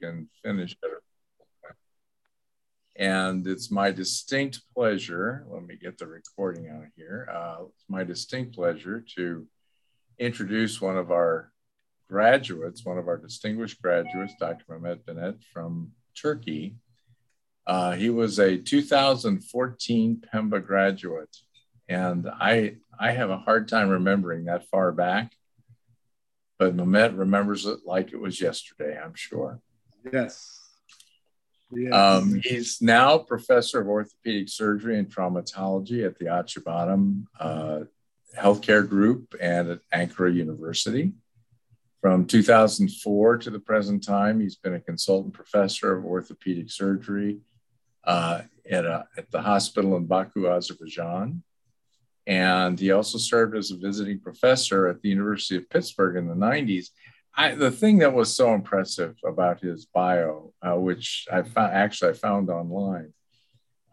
can finish it. And it's my distinct pleasure, let me get the recording on here. Uh, it's my distinct pleasure to introduce one of our graduates, one of our distinguished graduates, Dr. Mehmet Binnet from Turkey. Uh, he was a 2014 Pemba graduate, and I I have a hard time remembering that far back, but Mehmet remembers it like it was yesterday. I'm sure. Yes. Yes. Um, he's now professor of orthopedic surgery and traumatology at the Acıbadem uh, Healthcare Group and at Ankara University. From 2004 to the present time, he's been a consultant professor of orthopedic surgery uh, at, a, at the hospital in Baku, Azerbaijan. And he also served as a visiting professor at the University of Pittsburgh in the 90s. I, the thing that was so impressive about his bio, uh, which I found actually I found online,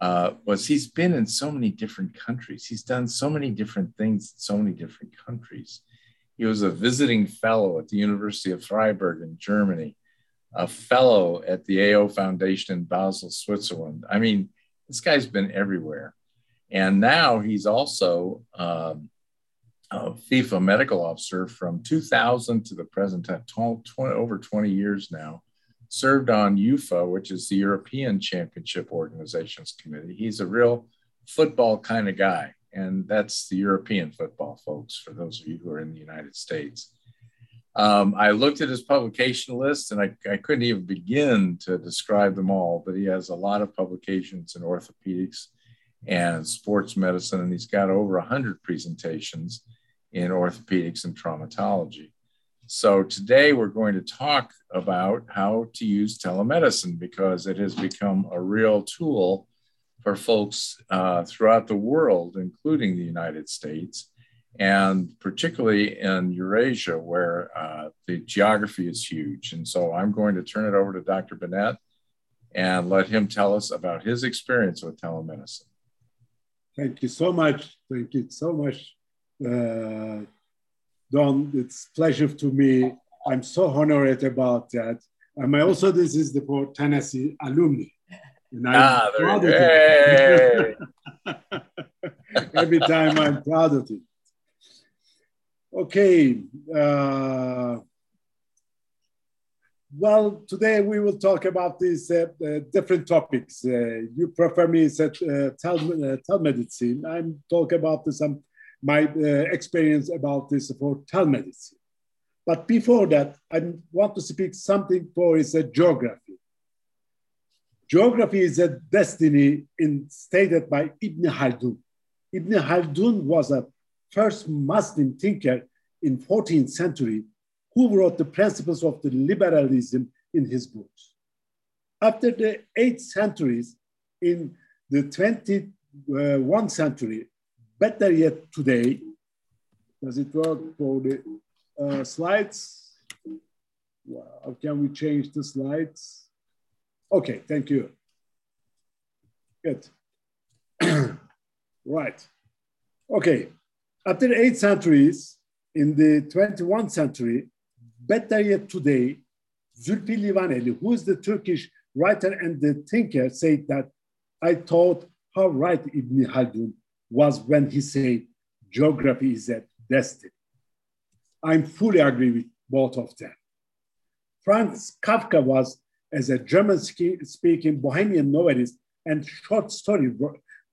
uh, was he's been in so many different countries. He's done so many different things in so many different countries. He was a visiting fellow at the University of Freiburg in Germany, a fellow at the AO Foundation in Basel, Switzerland. I mean, this guy's been everywhere. And now he's also um, FIFA medical officer from 2000 to the present time, 20, 20, over 20 years now. Served on UEFA, which is the European Championship Organizations Committee. He's a real football kind of guy and that's the European football, folks, for those of you who are in the United States. Um, I looked at his publication list and I, I, couldn't even begin to describe them all, but he has a lot of publications in orthopedics and sports medicine, and he's got over 100 presentations in orthopedics and traumatology. So today we're going to talk about how to use telemedicine because it has become a real tool for folks uh, throughout the world, including the United States, and particularly in Eurasia, where uh, the geography is huge. And so I'm going to turn it over to Dr. Binnet and let him tell us about his experience with telemedicine. Thank you so much. Thank you so much, uh, Don. It's pleasure to me. I'm so honored about that. And I also, this is the for Tennessee alumni. And ah, there Every time I'm proud of it. Okay. Uh, well, today we will talk about these uh, uh, different topics. Uh, you prefer me to uh, tel uh, telemedicine. I'm talking about some my uh, experience about this for telemedicine. But before that, I want to speak something for is a geography. Geography is a destiny in, stated by Ibn Khaldun. Ibn Khaldun was a first Muslim thinker in 14th century who wrote the principles of the liberalism in his books. After the 8th centuries, in the 21st century, better yet today, does it work for the uh, slides? How can we change the slides? Okay, thank you. Good. right. Okay. After eight centuries, in the 21st century, better yet today, Zülfü Livaneli, who is the Turkish writer and the thinker, said that I thought how right Ibn Khaldun was when he said geography is a destiny. I'm fully agree with both of them. Franz Kafka was as a German speaking Bohemian novelist and short story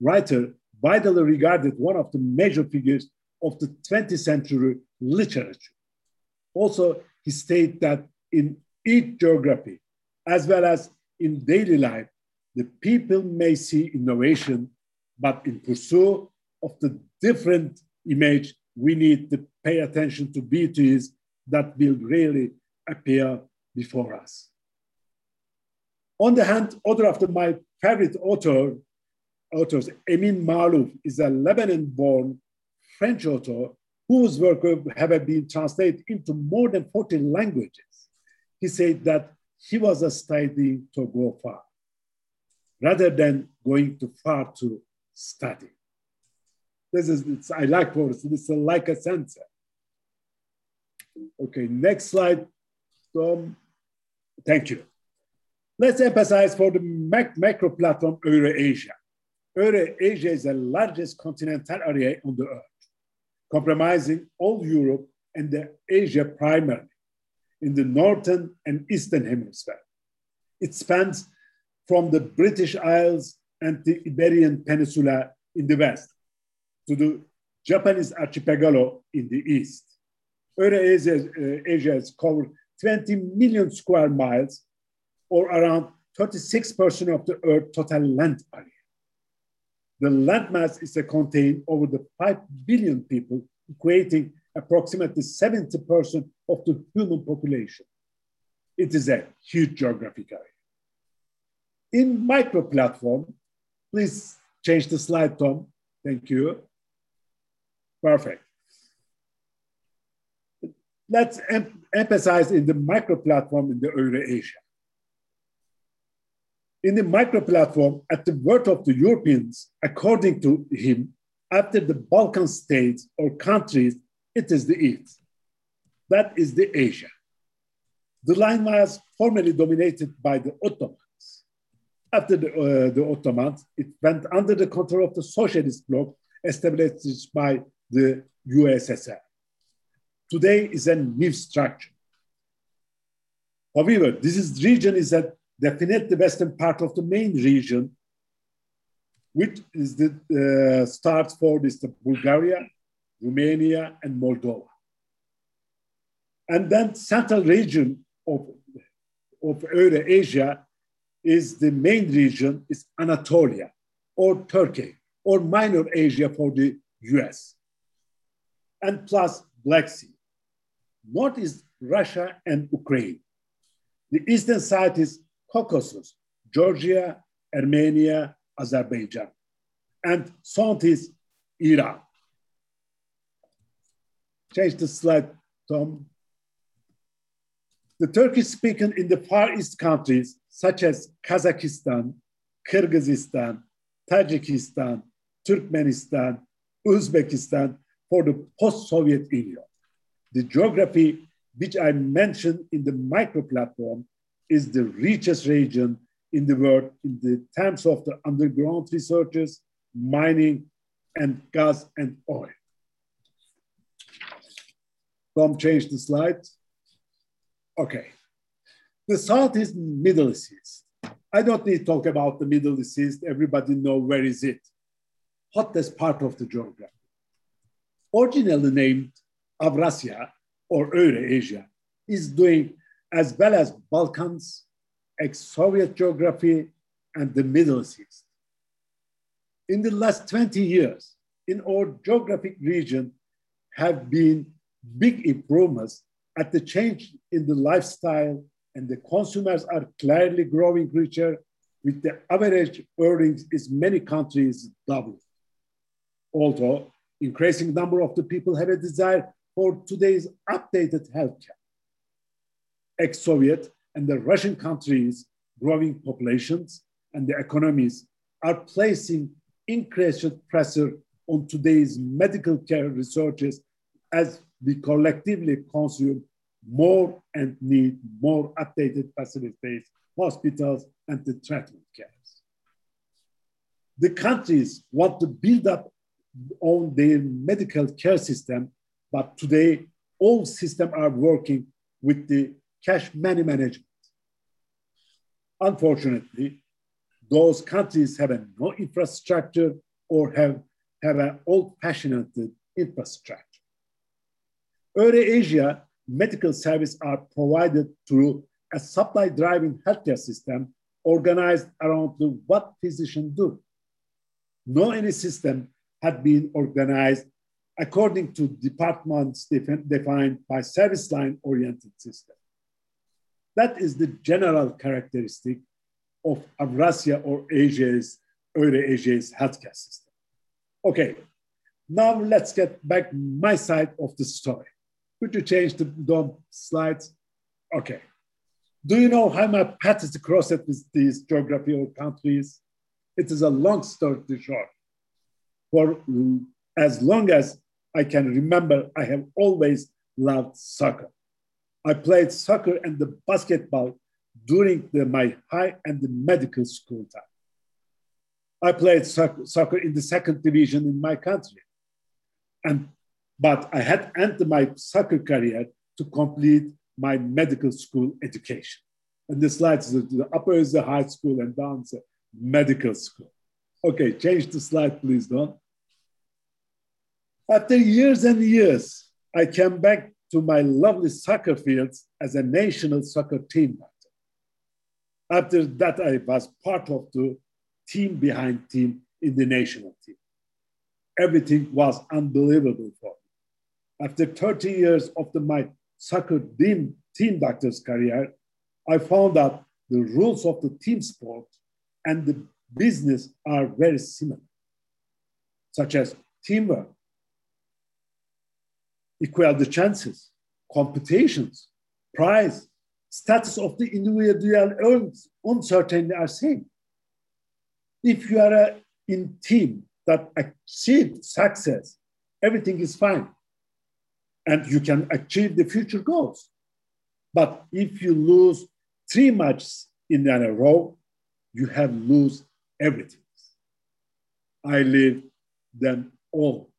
writer, widely regarded one of the major figures of the 20th century literature. Also, he stated that in each geography, as well as in daily life, the people may see innovation, but in pursuit of the different image, we need to pay attention to beauties that will really appear before us. On the hand, other of my favorite author, authors, Emin Maalouf, is a Lebanon-born French author whose work have been translated into more than 40 languages. He said that he was studying to go far, rather than going too far to study. This is, I like words, it's like a sensor. Okay, next slide, Tom. Thank you. Let's emphasize for the mac macro platform Eurasia. Eurasia is the largest continental area on the earth, comprising all Europe and the Asia primarily in the northern and eastern hemisphere. It spans from the British Isles and the Iberian Peninsula in the west to the Japanese archipelago in the east. Eurasia uh, Asia has covered 20 million square miles or around 36% of the Earth's total land area. The landmass is a contained over the 5 billion people, equating approximately 70% of the human population. It is a huge geographic area. In micro platform, please change the slide, Tom. Thank you. Perfect. Let's em emphasize in the micro platform in the Eurasia. In the micro platform, at the word of the Europeans, according to him, after the Balkan states or countries, it is the East. That is the Asia. The line was formerly dominated by the Ottomans. After the, uh, the Ottomans, it went under the control of the socialist bloc established by the USSR. Today is a new structure. However, this is, region is a definitely western part of the main region, which is the uh, starts for this the Bulgaria, Romania, and Moldova. And then central region of, of Eurasia is the main region is Anatolia or Turkey or minor Asia for the US and plus Black Sea. North is Russia and Ukraine. The eastern side is Caucasus, Georgia, Armenia, Azerbaijan. And south is Iran. Change the slide, Tom. The Turkish speaking in the Far East countries, such as Kazakhstan, Kyrgyzstan, Tajikistan, Turkmenistan, Uzbekistan, for the post-Soviet Union. The geography, which I mentioned in the micro platform, is the richest region in the world in the terms of the underground researches, mining, and gas and oil. Tom, change the slide. Okay. The south is Middle East. I don't need to talk about the Middle East. Everybody know where is it. Hottest part of the geography. Originally named Avrasia or Eurasia, is doing as well as Balkans, ex-Soviet geography, and the Middle East. In the last 20 years, in our geographic region have been big improvements at the change in the lifestyle and the consumers are clearly growing richer with the average earnings in many countries double. Although increasing number of the people have a desire for today's updated healthcare ex-Soviet and the Russian countries' growing populations and the economies are placing increased pressure on today's medical care researchers as we collectively consume more and need more updated facilities, hospitals, and the treatment cares. The countries want to build up on their medical care system, but today all systems are working with the cash money management. Unfortunately, those countries have no infrastructure or have, have an old-fashioned infrastructure. Eurasia medical services are provided through a supply-driving healthcare system organized around what physicians do. No any system had been organized according to departments defined by service line oriented system. That is the general characteristic of Eurasia or Asia's, Eurasia's healthcare system. Okay, now let's get back my side of the story. Could you change the, the slides? Okay. Do you know how my path is with these geography or countries? It is a long story to short. For as long as I can remember, I have always loved soccer. I played soccer and the basketball during the, my high and the medical school time. I played soccer, in the second division in my country. And, but I had ended my soccer career to complete my medical school education. And the slides, the upper is the high school and down is the medical school. Okay, change the slide, please, Don. After years and years, I came back to my lovely soccer fields as a national soccer team. After that, I was part of the team behind team in the national team. Everything was unbelievable for me. After 30 years of the, my soccer team, team doctor's career, I found out the rules of the team sport and the business are very similar, such as teamwork, equal the chances, competitions, prize, status of the individual earns uncertainty are same. If you are a, in team that achieve success, everything is fine. And you can achieve the future goals. But if you lose three matches in a row, you have lose everything. I live them all.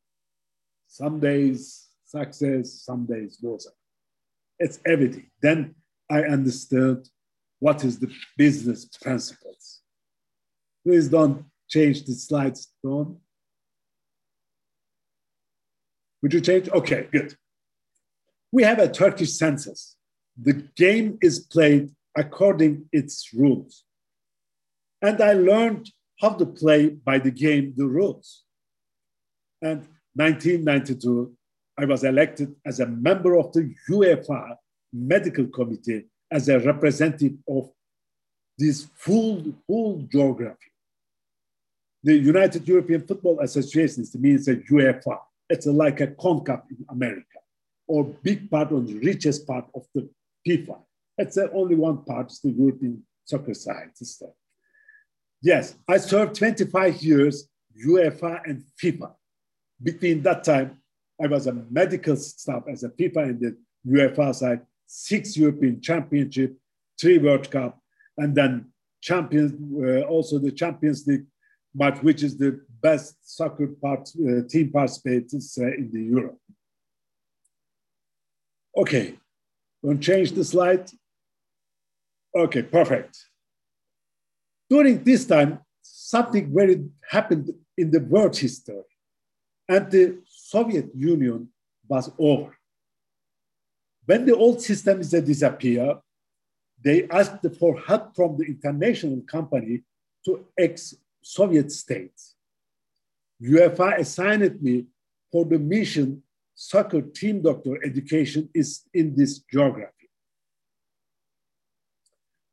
Some days success, some days loser. It's everything. Then I understood what is the business principles. Please don't change the slides, Don. Would you change? Okay, good. We have a Turkish census. The game is played according its rules. And I learned how to play by the game the rules. And 1992, I was elected as a member of the UEFA Medical Committee as a representative of this full, full geography. The United European Football Association means a UEFA. It's like a CONCACAF in America, or big part of the richest part of the FIFA. It's only one part, is the European Soccer Society. Yes, I served 25 years UEFA and FIFA. Between that time, I was a medical staff as a FIFA and the UEFA side, six European Championship, three World Cup, and then champions, uh, also the Champions League match, which is the best soccer part, uh, team participants uh, in the Euro. Okay, don't change the slide. Okay, perfect. During this time, something very happened in the world history. And the Soviet Union was over. When the old systems uh, disappeared, they asked for help from the international company to ex-Soviet states. UEFA assigned me for the mission soccer team doctor education is in this geography.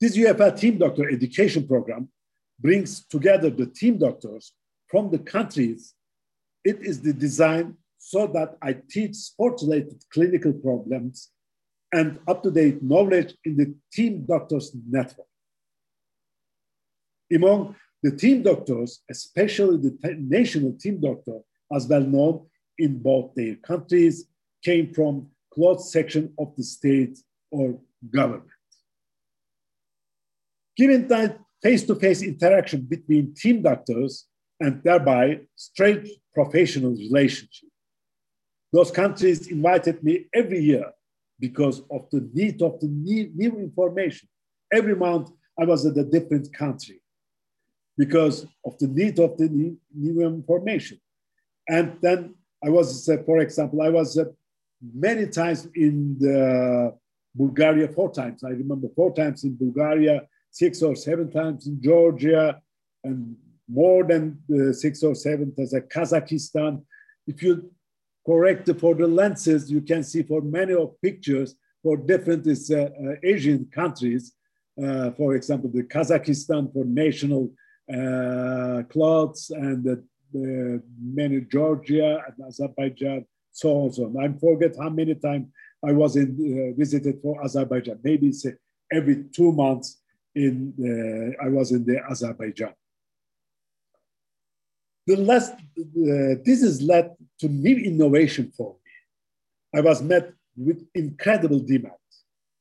This UEFA Team Doctor Education Program brings together the team doctors from the countries. It is the design so that I teach sport-related clinical problems and up-to-date knowledge in the team doctors network. Among the team doctors, especially the national team doctor, as well known in both their countries, came from close section of the state or government. Given that face-to-face interaction between team doctors and thereby straight professional relationship, those countries invited me every year because of the need of the new, new information. Every month I was at a different country because of the need of the new, new information. And then I was, uh, for example, I was uh, many times in the Bulgaria, four times. I remember four times in Bulgaria, six or seven times in Georgia, and more than uh, six or seven times in Kazakhstan. If you correct for the lenses, you can see for many of pictures for different uh, uh, Asian countries. Uh, for example, the Kazakhstan for national uh, clothes and the, the many Georgia and Azerbaijan, so on so on. I forget how many times I was in, uh, visited for Azerbaijan. Maybe it's every two months in I was in the Azerbaijan. The last, uh, this has led to new innovation for me. I was met with incredible demand.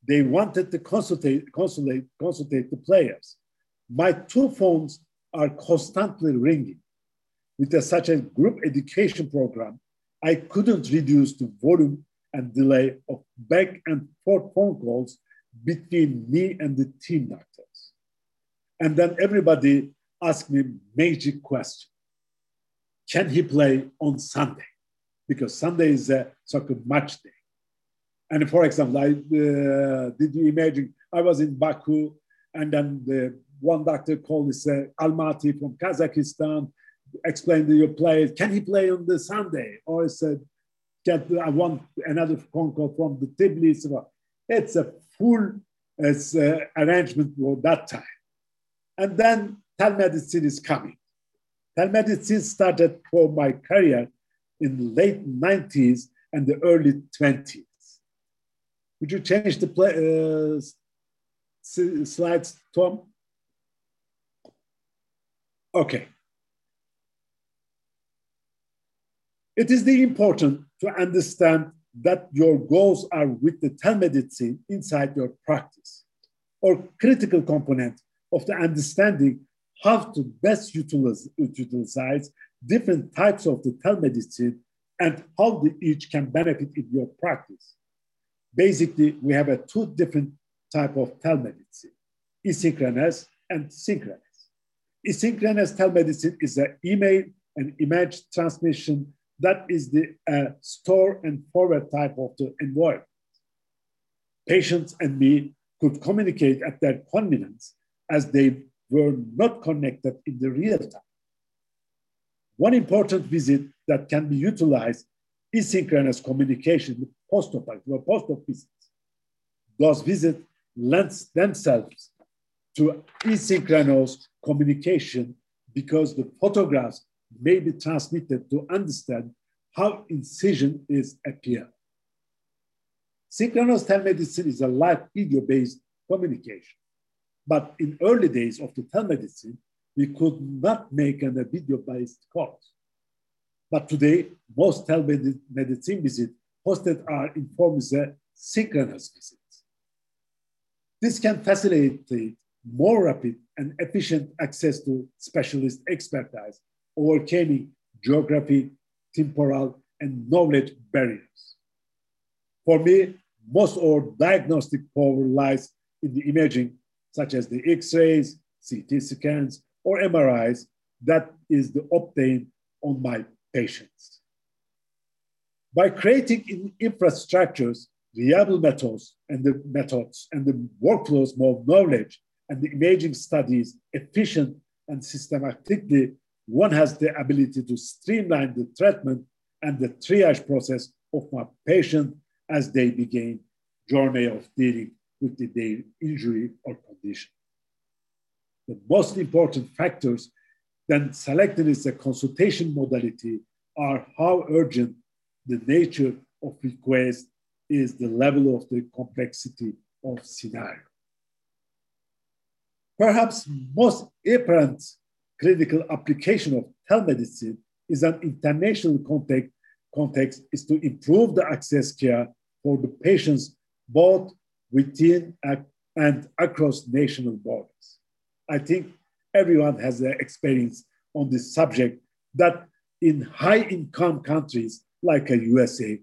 they wanted to consultate, consultate, consultate the players. My two phones are constantly ringing. With a, such a group education program, I couldn't reduce the volume and delay of back and forth phone calls between me and the team doctors. And then everybody asked me magic question. Can he play on Sunday? Because Sunday is a soccer match day. And for example, I uh, did you imagine I was in Baku and then the one doctor called this uh, Almaty from Kazakhstan, explained to your player, can he play on the Sunday? Or I said, get, I want another phone call from the Tbilisi. It's a full uh, arrangement for that time. And then telemedicine is coming. Telemedicine started for my career in the late 90s and the early 20s. Would you change the uh, slides, Tom? Okay. It is the important to understand that your goals are with the telemedicine inside your practice or critical component of the understanding how to best utilize, utilize different types of the telemedicine and how the, each can benefit in your practice. Basically, we have a two different type of telemedicine, asynchronous and synchronous. Asynchronous telemedicine is an email and image transmission that is the uh, store and forward type of the environment. Patients and me could communicate at their convenience as they were not connected in the real time. One important visit that can be utilized is synchronous communication with post-op, post-op visits. Those visits lend themselves to asynchronous communication because the photographs may be transmitted to understand how incision is appear. Synchronous telemedicine is a live video-based communication. But in early days of the telemedicine, we could not make a video-based call. But today, most telemedicine visits hosted are in form of synchronous visits. This can facilitate more rapid and efficient access to specialist expertise, overcoming geography, temporal, and knowledge barriers. For me, most of our diagnostic power lies in the imaging, such as the X-rays, CT scans, or MRIs that is the obtained on my patients. By creating infrastructures, reliable methods, and the methods and the workflows more knowledge and the imaging studies efficient and systematically, one has the ability to streamline the treatment and the triage process of my patient as they begin journey of dealing with the, their injury or condition. The most important factors then selected as a consultation modality are how urgent the nature of request is the level of the complexity of scenario. Perhaps most apparent clinical application of telemedicine is an international context, context is to improve the access care for the patients both within and across national borders. I think everyone has an experience on this subject that in high income countries like a USA,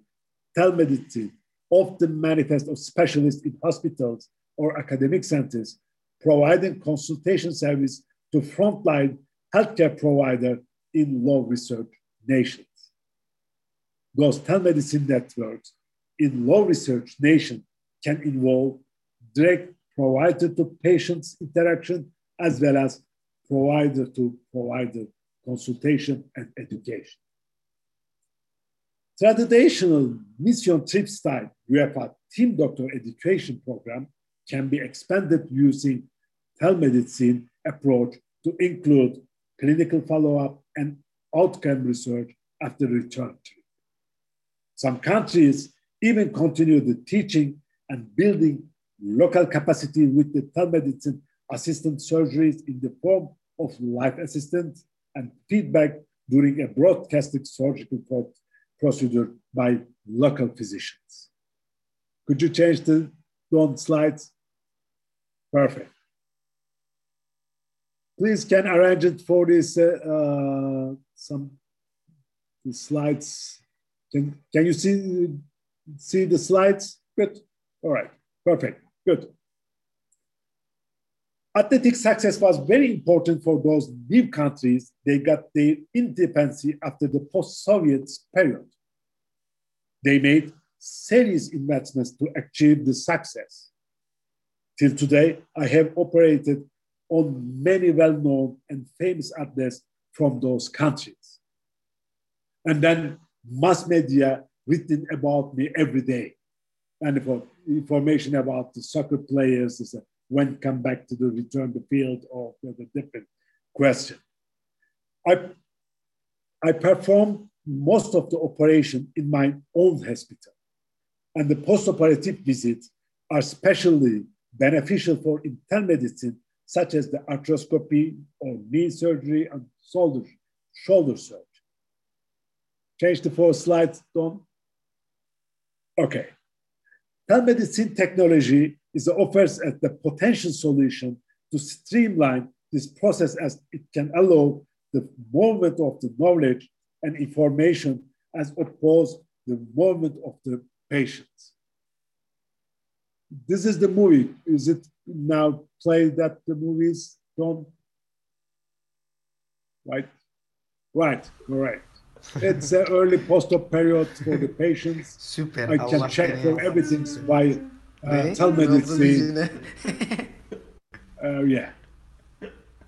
telemedicine often manifests of specialists in hospitals or academic centers providing consultation service to frontline healthcare provider in low research nations. Those telemedicine networks in low research nations can involve direct provider to patients interaction as well as provider to provider consultation and education. Traditional mission trip style UEFA team doctor education program can be expanded using telemedicine approach to include clinical follow-up and outcome research after return. trip. Some countries even continue the teaching and building local capacity with the telemedicine assistant surgeries in the form of life assistance and feedback during a broadcasted surgical procedure by local physicians. Could you change the slides? Perfect. Please can arrange it for this, uh, uh, some slides. Can, can you see, see the slides? Good. All right. Perfect. Good. Athletic success was very important for those new countries. They got their independence after the post-Soviet period. They made serious investments to achieve the success. Till today, I have operated on many well-known and famous athletes from those countries. And then mass media written about me every day. And for information about the soccer players is when come back to the return the field or the different question. I, I performed most of the operation in my own hospital. And the post-operative visits are especially beneficial for internal medicine, such as the arthroscopy or knee surgery and shoulder, shoulder surgery. Change the four slides, Don. Okay. Telemedicine technology is offers as the potential solution to streamline this process as it can allow the movement of the knowledge and information as opposed the movement of the patients. This is the movie. Is it now played that the movies, Tom? Right, right, correct. It's an early post-op period for the patients. Super. I can check for everything by uh, telemedicine. uh, yeah.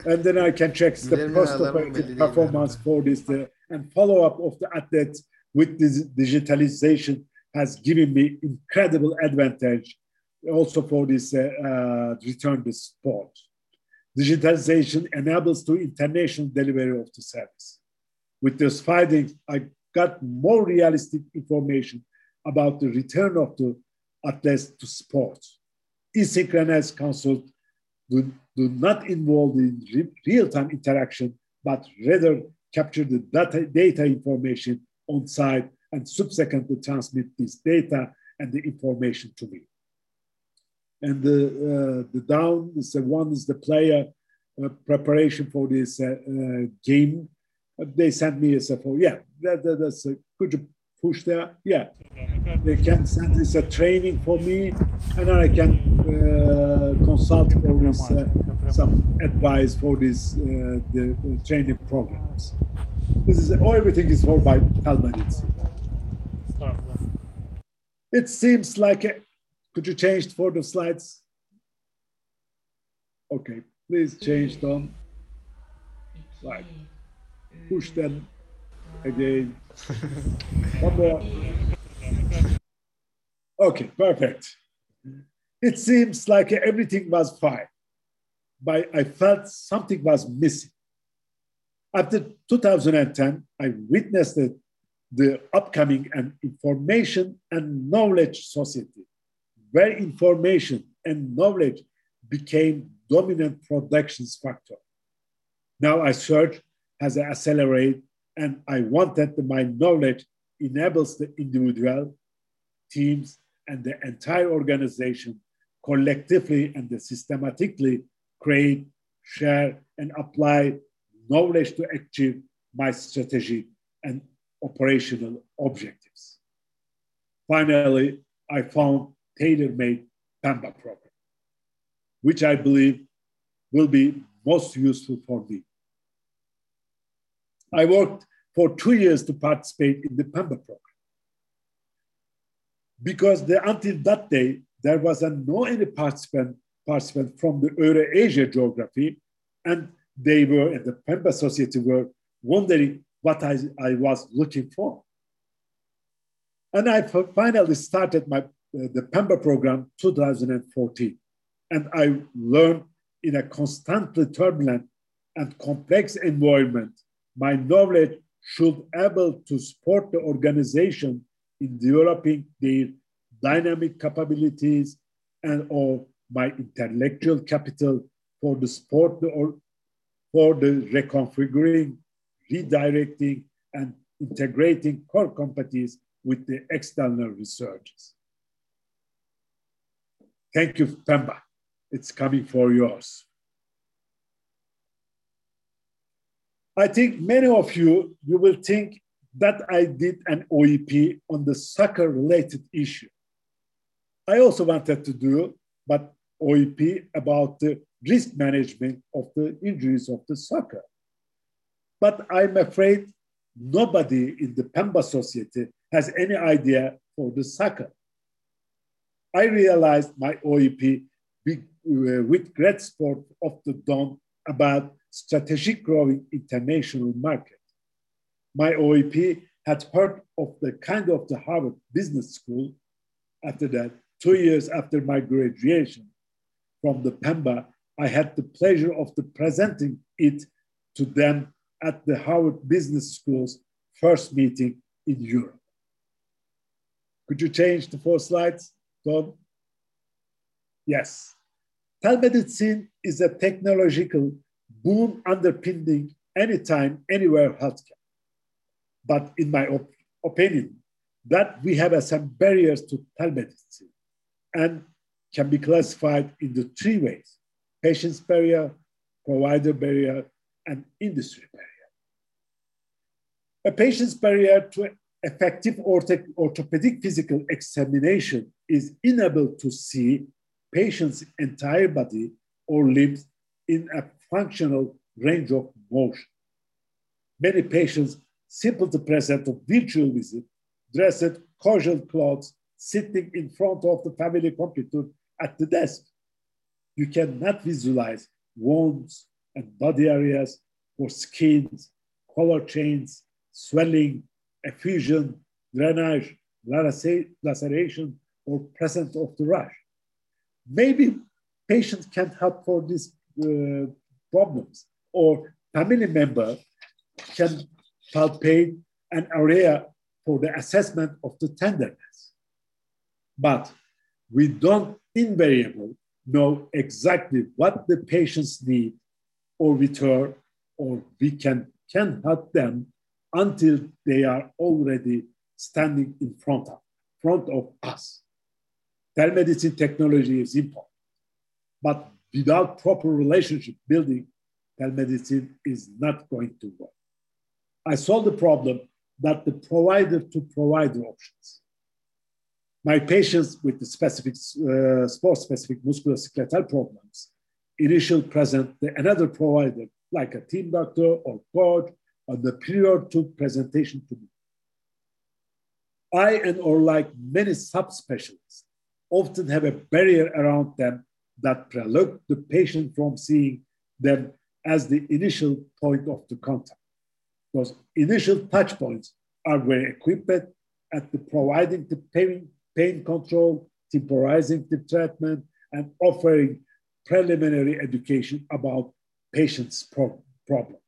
And then I can check the post-operative performance for this the, and follow-up of the athletes with this digitalization has given me incredible advantage also for this uh, uh, return to sport. Digitalization enables to international delivery of the service. With this findings, I got more realistic information about the return of the athletes to sport. Asynchronous consult do, do not involve in re real-time interaction, but rather capture the data, data information on site and subsequently transmit this data and the information to me. And the, uh, the down is the one is the player uh, preparation for this uh, uh game. Uh, they sent me a for yeah, that, that, that's a good push there. Yeah, they can send this a training for me, and then I can uh, consult for this some advice for this the, the, training programs. This is oh, everything is for by telemedicine. It seems like, a, could you change for the slides? Okay, please change them. Right, push them again. Okay, perfect. It seems like everything was fine, but I felt something was missing. After 2010, I witnessed the upcoming and information and knowledge society, where information and knowledge became dominant productions factor. Now I search as I accelerate and I want that my knowledge enables the individual, teams, and the entire organization collectively and systematically create, share, and apply knowledge to achieve my strategy and operational objectives. Finally, I found tailor-made PEMBA program, which I believe will be most useful for me. I worked for two years to participate in the PEMBA program. Because the, until that day, there was a no any participant, participant from the Eurasia geography, and they were, and the PEMBA Society were wondering what I, I was looking for. And I finally started my, uh, the PEMBA program 2014. And I learned in a constantly turbulent and complex environment, my knowledge should able to support the organization in developing their dynamic capabilities and or my intellectual capital for the support or for the reconfiguring redirecting and integrating core competencies with the external researchers. Thank you, Pemba. It's coming for yours. I think many of you, you will think that I did an OEP on the soccer related issue. I also wanted to do, but OEP about the risk management of the injuries of the soccer. But I'm afraid nobody in the Pemba Society has any idea for the soccer. I realized my OEP uh, with great support of the Don about strategic growing international market. My OEP had heard of the kind of the Harvard Business School. After that, two years after my graduation from the Pemba, I had the pleasure of the presenting it to them at the Harvard Business School's first meeting in Europe. Could you change the four slides, Tom? Yes. Telemedicine is a technological boom underpinning anytime, anywhere healthcare. But in my op opinion, that we have uh, some barriers to telemedicine and can be classified into three ways patient's barrier, provider barrier, and industry barrier. A patient's barrier to effective ortho orthopedic physical examination is unable to see patient's entire body or limbs in a functional range of motion. Many patients simply present a virtual visit, dressed casual clothes, sitting in front of the family computer at the desk. You cannot visualize wounds and body areas or skins, color change, swelling, effusion, drainage, laceration, or presence of the rash. Maybe patients can't help for this uh, problems, or family member can palpate an area for the assessment of the tenderness. But we don't invariably know exactly what the patients need or return, or we can, can help them until they are already standing in front of, front of us. Telemedicine technology is important, but without proper relationship building, telemedicine is not going to work. I solved the problem that the provider to provider options. My patients with the specific uh, sport specific musculoskeletal problems initially present the, another provider like a team doctor or coach on the period to presentation to me. I and or like many subspecialists often have a barrier around them that preclude the patient from seeing them as the initial point of the contact. Those initial touch points are very equipped at the providing the pain, pain control, temporizing the treatment, and offering preliminary education about patient's pro problem.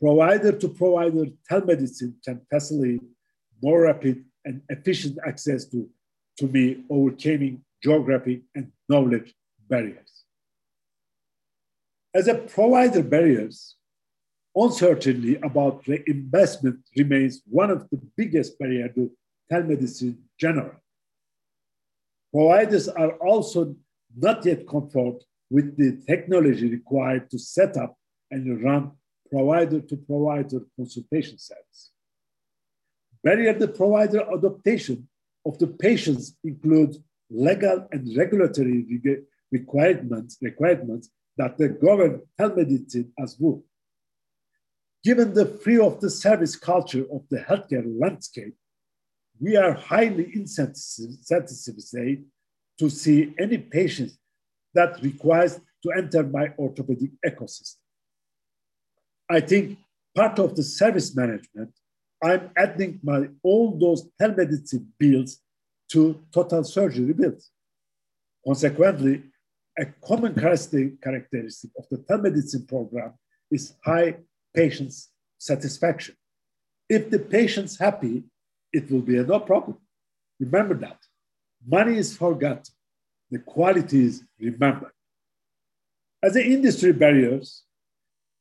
Provider to provider telemedicine can facilitate more rapid and efficient access to, to me overcoming geography and knowledge barriers. As a provider barriers, uncertainty about reinvestment remains one of the biggest barriers to telemedicine general. Providers are also not yet comfortable with the technology required to set up and run provider to provider consultation service. Barrier to provider adaptation of the patients include legal and regulatory requirements, requirements that the govern telemedicine as well. Given the free of the service culture of the healthcare landscape, we are highly insensitive to see any patient that requires to enter my orthopedic ecosystem. I think part of the service management, I'm adding my all those telemedicine bills to total surgery bills. Consequently, a common characteristic of the telemedicine program is high patient satisfaction. If the patient's happy, it will be a no problem. Remember that. Money is forgotten, the quality is remembered. As the industry barriers,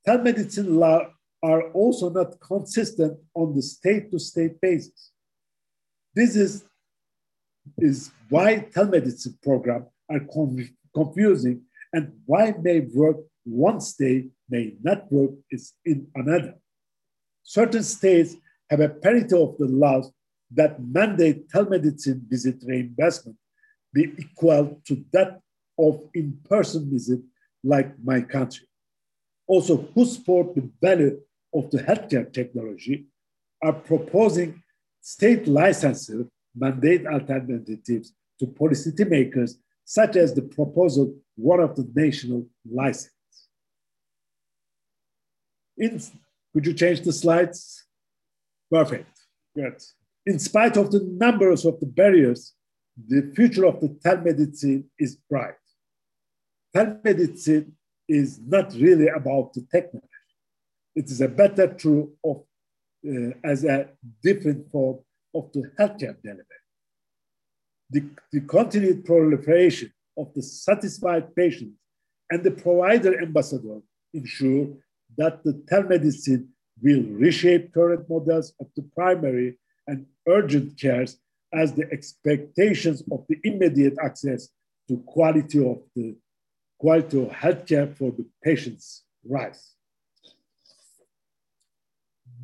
telemedicine law are also not consistent on the state to state basis. This is, is why telemedicine program are confusing and why may work one state may not work is in another. Certain states have a parity of the laws that mandate telemedicine visit reimbursement be equal to that of in-person visit like my country. Also, who support the value of the healthcare technology are proposing state licenses mandate alternatives to policymakers, such as the proposal one of the national license. In, could you change the slides? Perfect, good. In spite of the numbers of the barriers, the future of the telemedicine is bright. Telemedicine is not really about the technology. It is a better tool of, uh, as a different form of the healthcare delivery. The, the continued proliferation of the satisfied patient and the provider ambassador ensure that the telemedicine will reshape current models of the primary and urgent cares as the expectations of the immediate access to quality of the quality of healthcare for the patients rise.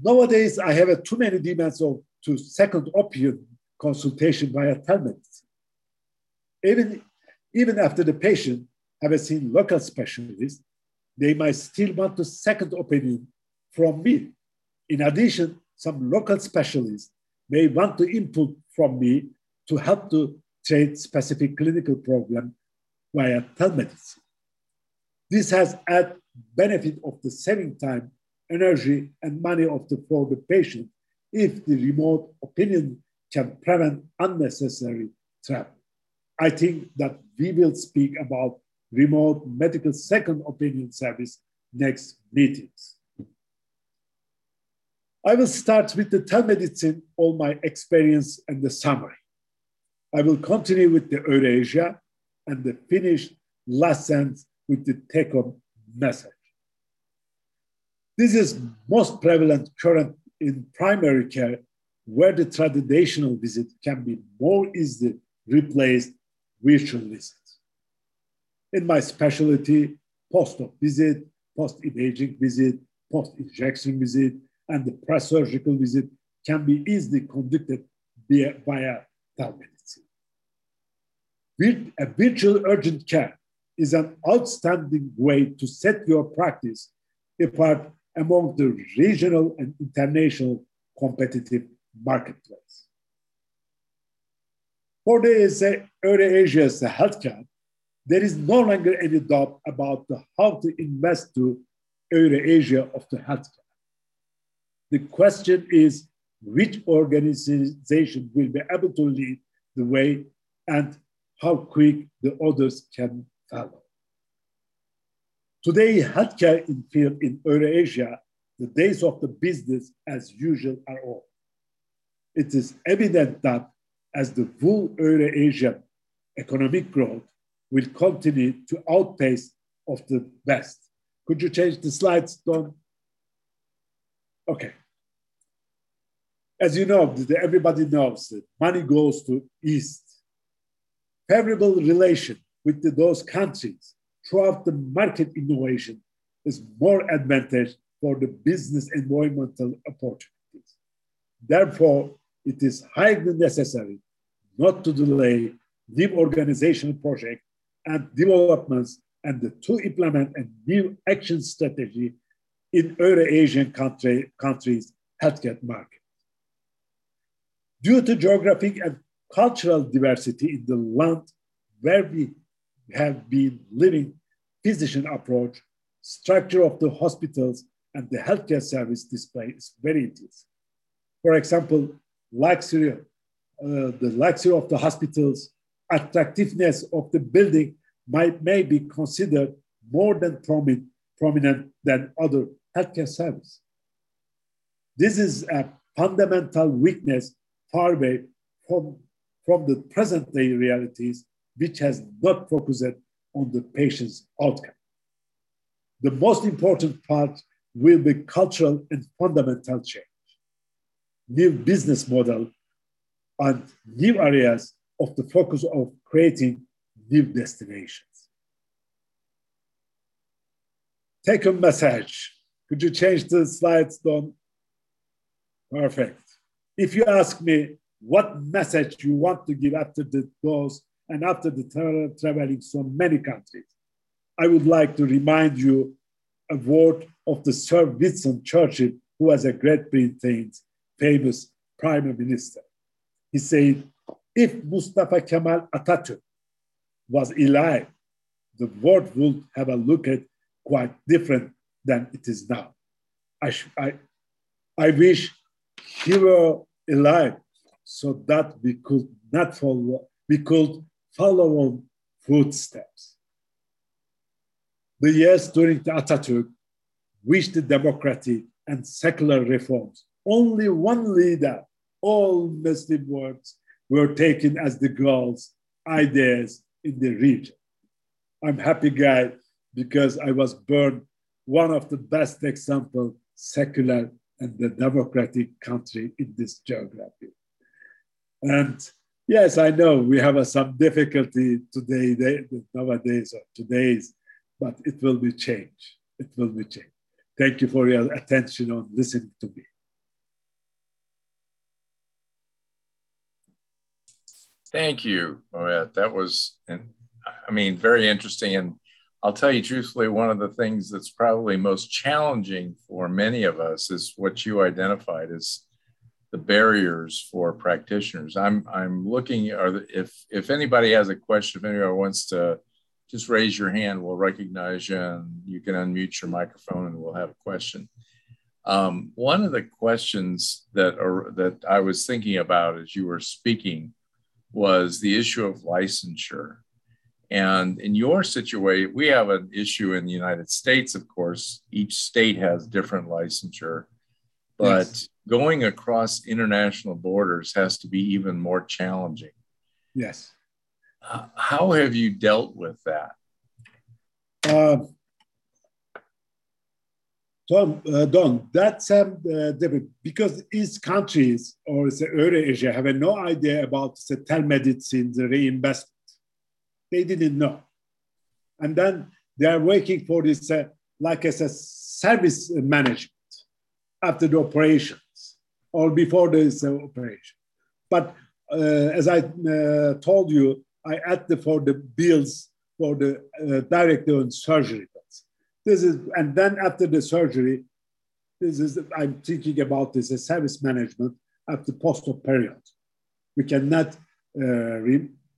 Nowadays, I have too many demands of to second opinion consultation via telemedicine. Even, even after the patient have seen local specialists, they might still want a second opinion from me. In addition, some local specialists may want to input from me to help to treat specific clinical problem via telemedicine. This has added benefit of the saving time, energy, and money of the, for the patient if the remote opinion can prevent unnecessary travel. I think that we will speak about remote medical second opinion service next meetings. I will start with the telemedicine, all my experience and the summary. I will continue with the Eurasia and the finish last sentence with the take-home message. This is most prevalent current in primary care where the traditional visit can be more easily replaced virtual visits. In my specialty, post-op visit, post-imaging visit, post-injection visit, and the pre-surgical visit can be easily conducted via, via telemedicine. A virtual urgent care is an outstanding way to set your practice apart among the regional and international competitive marketplace. For the Eurasia's healthcare, there is no longer any doubt about how to invest to Eurasia of the healthcare. The question is which organization will be able to lead the way and how quick the others can follow. Today, healthcare in field in Eurasia, the days of the business as usual are over. It is evident that as the full Eurasia economic growth will continue to outpace of the West. Could you change the slides, Don? Okay. As you know, everybody knows that money goes to East. Favorable relation with those countries throughout the market innovation is more advantage for the business environmental opportunities. Therefore, it is highly necessary not to delay new organizational project and developments and to implement a new action strategy in Euro-Asian country, countries' healthcare market. Due to geographic and cultural diversity in the land where we have been living, physician approach, structure of the hospitals, and the healthcare service display varieties. For example, luxury, uh, the luxury of the hospitals, attractiveness of the building might may be considered more than prominent, prominent than other healthcare service. This is a fundamental weakness far away from, from the present day realities, which has not focused on the patient's outcome. The most important part will be cultural and fundamental change, new business model, and new areas of the focus of creating new destinations. Take a message. Could you change the slides, Don? Perfect. If you ask me what message you want to give after the those and after the tra traveling so many countries, I would like to remind you a word of the Sir Winston Churchill, who was a Great Britain's famous prime minister. He said, if Mustafa Kemal Atatürk was alive, the world would have a look at quite different than it is now. I, I, I wish he were alive so that we could not follow, we could follow on footsteps. The years during the Atatürk wished democratic and secular reforms. Only one leader, all Muslim words were taken as the goals, ideas in the region. I'm happy guy because I was born one of the best example secular and the democratic country in this geography. And yes, I know we have uh, some difficulty today, nowadays or today's, but it will be changed. It will be changed. Thank you for your attention on listening to me. Thank you, Mehmet. That was, I mean, very interesting. And I'll tell you truthfully, one of the things that's probably most challenging for many of us is what you identified as the barriers for practitioners. I'm I'm looking, or if if anybody has a question, if anybody wants to just raise your hand, we'll recognize you and you can unmute your microphone and we'll have a question. Um, one of the questions that are, that I was thinking about as you were speaking was the issue of licensure. And in your situation, we have an issue in the United States, of course. Each state has different licensure, but yes. going across international borders has to be even more challenging. Yes. Uh, how have you dealt with that? Uh, Tom, uh, Don, that's um, uh, different because each countries or the Euro Asia have no idea about the telemedicine, the reinvestment. They didn't know. And then they are working for this, uh, like as a service management after the operations or before uh, operation. But uh, as I uh, told you, I added for the bills for the direct on surgery bills. this is, and then after the surgery, this is, I'm thinking about this as service management after post-op period. We cannot uh,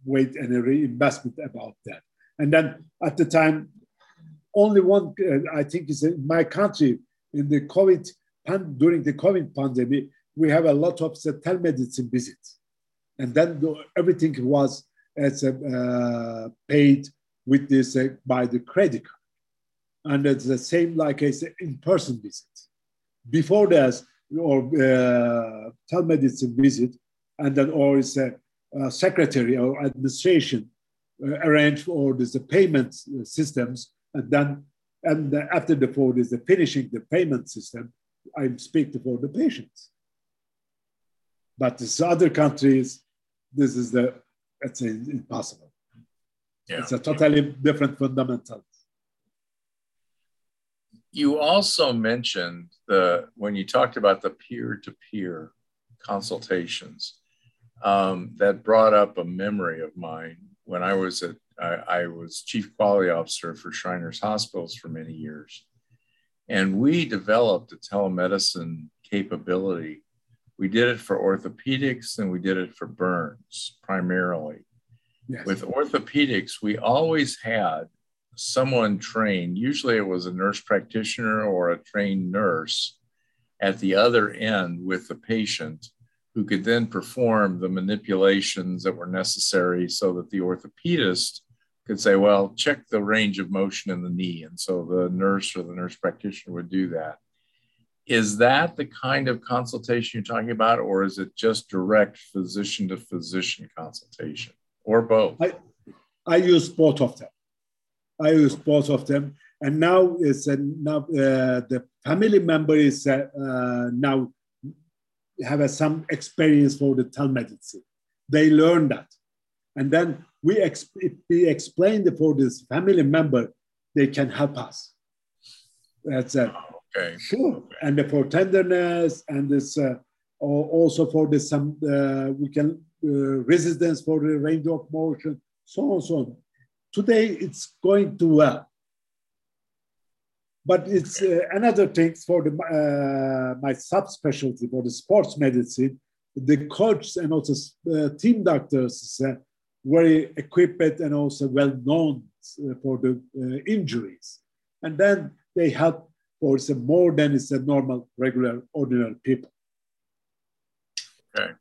wait any reinvestment about that. And then at the time, only one, uh, I think is in my country, in the COVID, during the COVID pandemic, we have a lot of telemedicine visits. And then the, everything was as uh, paid with this uh, by the credit card and it's the same like say in-person visit. Before this, or uh, telemedicine visit, and then or is a, a secretary or administration uh, arrange for the payment systems, and then and after the four is the finishing the payment system. I speak for the patients. But these other countries, this is the it's impossible. Yeah. It's a totally different fundamental you also mentioned the when you talked about the peer-to-peer consultations um, that brought up a memory of mine when I was at I, I, was chief quality officer for Shriners Hospitals for many years, and we developed a telemedicine capability. We did it for orthopedics and we did it for burns primarily. Yes. With orthopedics, we always had someone trained, usually it was a nurse practitioner or a trained nurse at the other end with the patient who could then perform the manipulations that were necessary so that the orthopedist could say, well, check the range of motion in the knee. And so the nurse or the nurse practitioner would do that. Is that the kind of consultation you're talking about, or is it just direct physician to physician consultation, or both? I, I use both of them. I use both of them. And now is uh, now uh, the family member is uh, uh now have some experience for the telemedicine. They learn that, and then we ex- if we explain it for this family member, they can help us. That's it. Okay. Sure. Okay. And for tenderness and this uh, also for the some uh, we can uh, resistance for the range of motion, so on so on. Today it's going to well. But it's uh, another thing for the, uh, my subspecialty for the sports medicine. The coach and also uh, team doctors very equipped and also well known for the injuries. And then they help for some more than it's a normal, regular, ordinary people. Okay.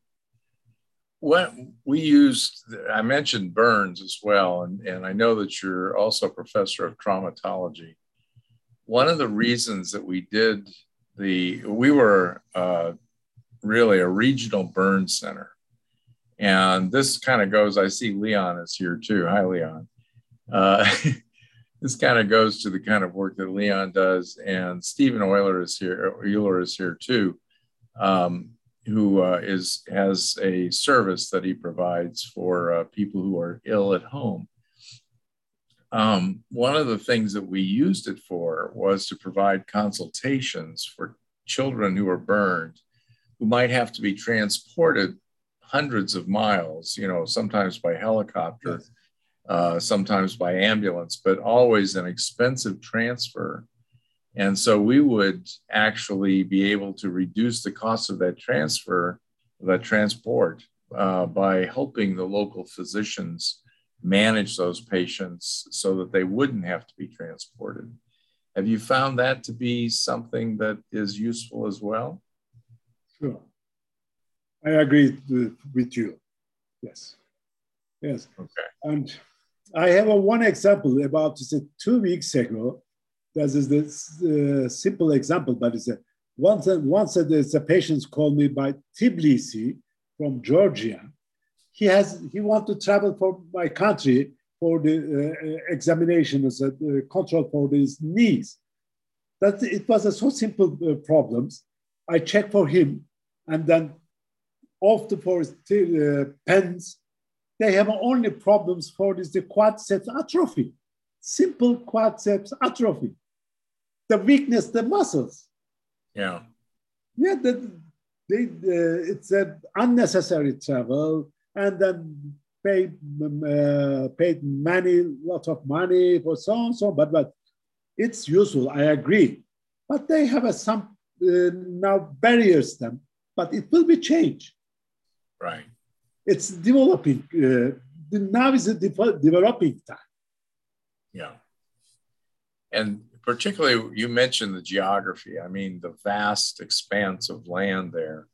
What we used, I mentioned burns as well, and, and I know that you're also a professor of traumatology. One of the reasons that we did the, we were uh, really a regional burn center. And this kind of goes, I see Leon is here too. Hi, Leon. Uh, this kind of goes to the kind of work that Leon does, and Stephen Euler is here. Euler is here too, um, who uh, is has a service that he provides for uh, people who are ill at home. Um, one of the things that we used it for was to provide consultations for children who are burned, who might have to be transported hundreds of miles, you know, sometimes by helicopter. Yes uh, sometimes by ambulance, but always an expensive transfer. And so we would actually be able to reduce the cost of that transfer, that transport, uh, by helping the local physicians manage those patients so that they wouldn't have to be transported. Have you found that to be something that is useful as well? Sure. I agree with, with you. Yes. Yes. Okay. And I have a one example about say, two weeks ago. This is this uh, simple example, but it's a once once there's a patient called me by Tbilisi from Georgia. He has he want to travel for my country for the uh, examination as a uh, control for his knees. That it was a so simple uh, problems. I check for him, and then after the his uh, pens they have only problems for this the quadriceps atrophy, simple quadriceps atrophy, the weakness, the muscles. Yeah. Yeah, the, they, uh, it's an unnecessary travel, and then pay uh, paid many lots of money for so and so. But but it's useful. I agree, but they have a, some uh, now barriers them. But it will be changed. Right it's developing. Uh, now is a de- developing time. Yeah. And particularly, you mentioned the geography. I mean, the vast expanse of land there.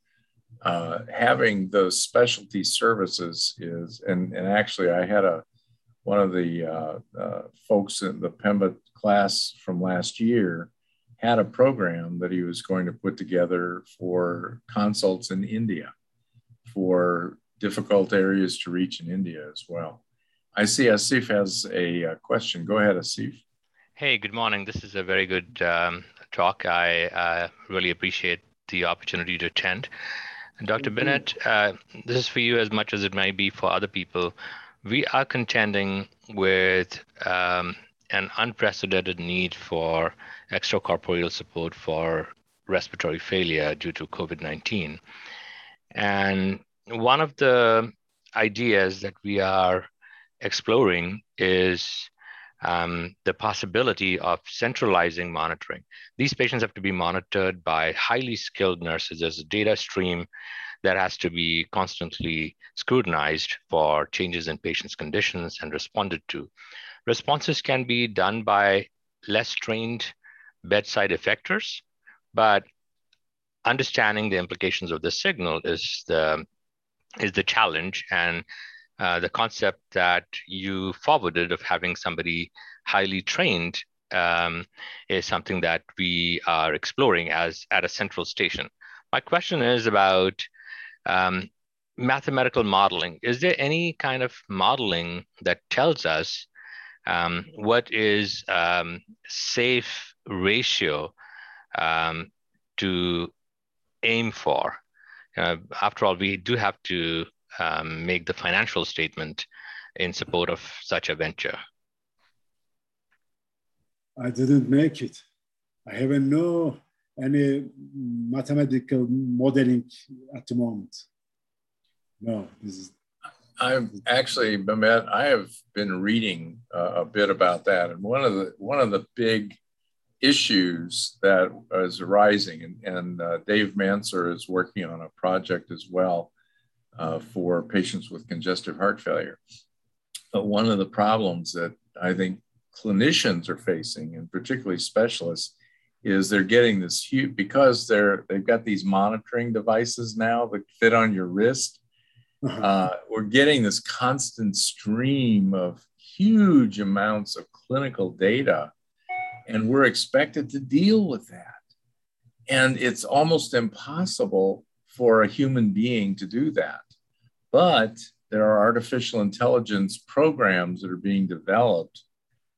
Uh, having those specialty services is, and, and actually, I had a one of the uh, uh, folks in the PEMBA class from last year had a program that he was going to put together for consults in India for difficult areas to reach in India as well. I see Asif has a, a uh, question. Go ahead, Asif. Hey, good morning. This is a very good um, talk. I uh, really appreciate the opportunity to attend. Dr. Binnet, uh, this is for you as much as it might be for other people. We are contending with um, an unprecedented need for extracorporeal support for respiratory failure due to COVID 19. And one of the ideas that we are exploring is um, the possibility of centralizing monitoring. These patients have to be monitored by highly skilled nurses. There's a data stream that has to be constantly scrutinized for changes in patients' conditions and responded to. Responses can be done by less trained bedside effectors, but understanding the implications of the signal is the is the challenge and uh, the concept that you forwarded of having somebody highly trained um, is something that we are exploring as at a central station. My question is about um, mathematical modeling. Is there any kind of modeling that tells us um, what is um, safe ratio um, to aim for uh, after all, we do have to um, make the financial statement in support of such a venture? I didn't make it. I haven't no any mathematical modeling at the moment. No, this is. I've actually, Mehmet, I have been reading uh, a bit about that, and one of the one of the big issues that is arising, and, and uh, Dave Manser is working on a project as well uh, for patients with congestive heart failure. But one of the problems that I think clinicians are facing, and particularly specialists, is they're getting this huge because they're they've got these monitoring devices now that fit on your wrist. Uh-huh. Uh, we're getting this constant stream of huge amounts of clinical data, and we're expected to deal with that. And it's almost impossible for a human being to do that. But there are artificial intelligence programs that are being developed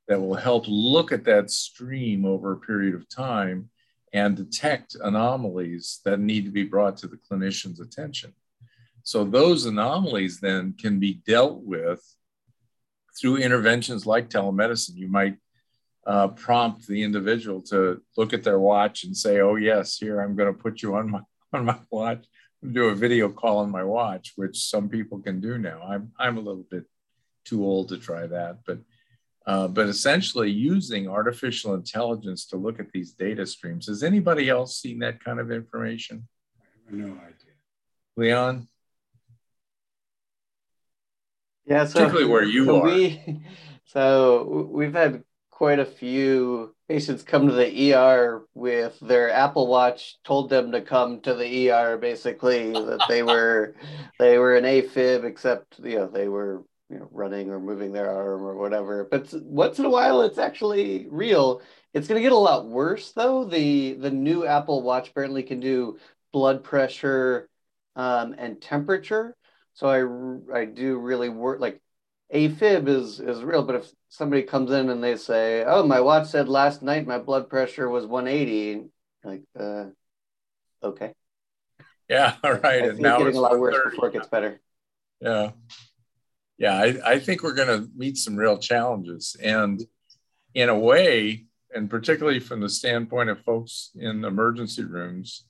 that will help look at that stream over a period of time and detect anomalies that need to be brought to the clinician's attention. So those anomalies then can be dealt with through interventions like telemedicine. You might uh, prompt the individual to look at their watch and say, "Oh yes, here I'm going to put you on my on my watch, do a video call on my watch," which some people can do now. I'm I'm a little bit too old to try that, but uh, but essentially using artificial intelligence to look at these data streams. Has anybody else seen that kind of information? No idea. Leon? Yeah, so particularly where you so are. We, so we've had quite a few patients come to the ER with their Apple Watch told them to come to the ER basically that they were they were an AFib except you know they were you know running or moving their arm or whatever. But once in a while it's actually real. It's going to get a lot worse though. The the new apple watch apparently can do blood pressure um, and temperature. So i i do really work like afib is is real but if somebody comes in and they say oh my watch said last night my blood pressure was 180 like uh okay. Yeah all right I and now getting a lot worse before it gets better. Yeah. Yeah, I, I think we're going to meet some real challenges. And in a way, and particularly from the standpoint of folks in emergency rooms,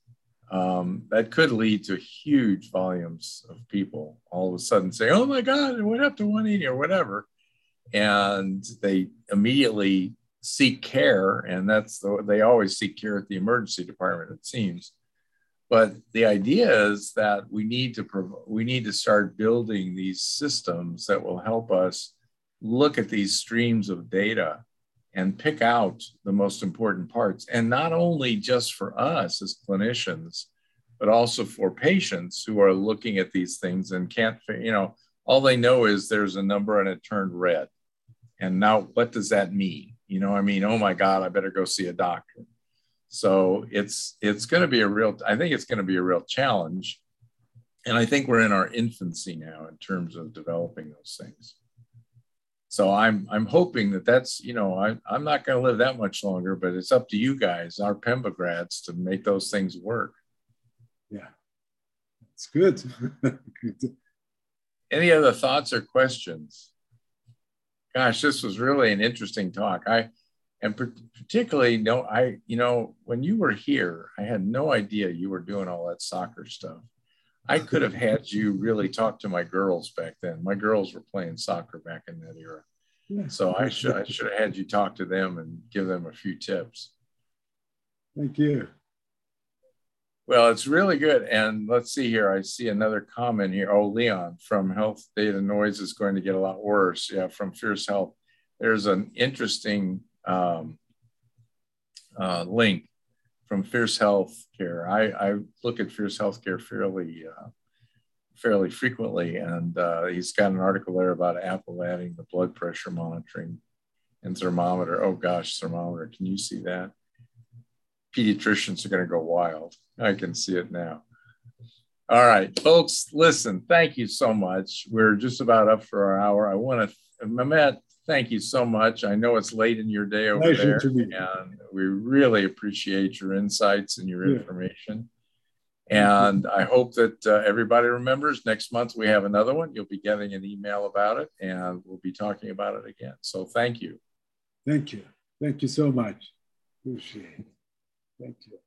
um, that could lead to huge volumes of people all of a sudden say, oh my God, it went up to 180 or whatever. And they immediately seek care. And that's the, they always seek care at the emergency department, it seems. But the idea is that we need to prov- we need to start building these systems that will help us look at these streams of data and pick out the most important parts. And not only just for us as clinicians, but also for patients who are looking at these things and can't, you know, all they know is there's a number and it turned red. And now what does that mean? You know, I mean, oh my God, I better go see a doctor. So it's it's going to be a real. I think it's going to be a real challenge, and I think we're in our infancy now in terms of developing those things. So I'm I'm hoping that that's you know I I'm not going to live that much longer, but it's up to you guys, our Pemba grads, to make those things work. Yeah, it's good. Any other thoughts or questions? Gosh, this was really an interesting talk. I and particularly no i you know when you were here i had no idea you were doing all that soccer stuff i could have had you really talk to my girls back then. My girls were playing soccer back in that era. So i should i should have had you talk to them and give them a few tips. Thank you. Well it's really good. And let's see here. I see another comment here. Oh leon from health data noise is going to get a lot worse. Yeah from fierce health. There's an interesting um, uh, link from Fierce Health Care. I, I, look at Fierce Health Care fairly, uh, fairly frequently, and uh, he's got an article there about Apple adding the blood pressure monitoring and thermometer. Oh gosh, thermometer! Can you see that? Pediatricians are going to go wild. I can see it now. All right, folks, listen, thank you so much. We're just about up for our hour. I want to, Mehmet, thank you so much. I know it's late in your day over Pleasure there, and we really appreciate your insights and your yeah. information. And I hope that uh, everybody remembers next month we have another one. You'll be getting an email about it and we'll be talking about it again. So thank you. Thank you. Thank you so much. Appreciate it. Thank you.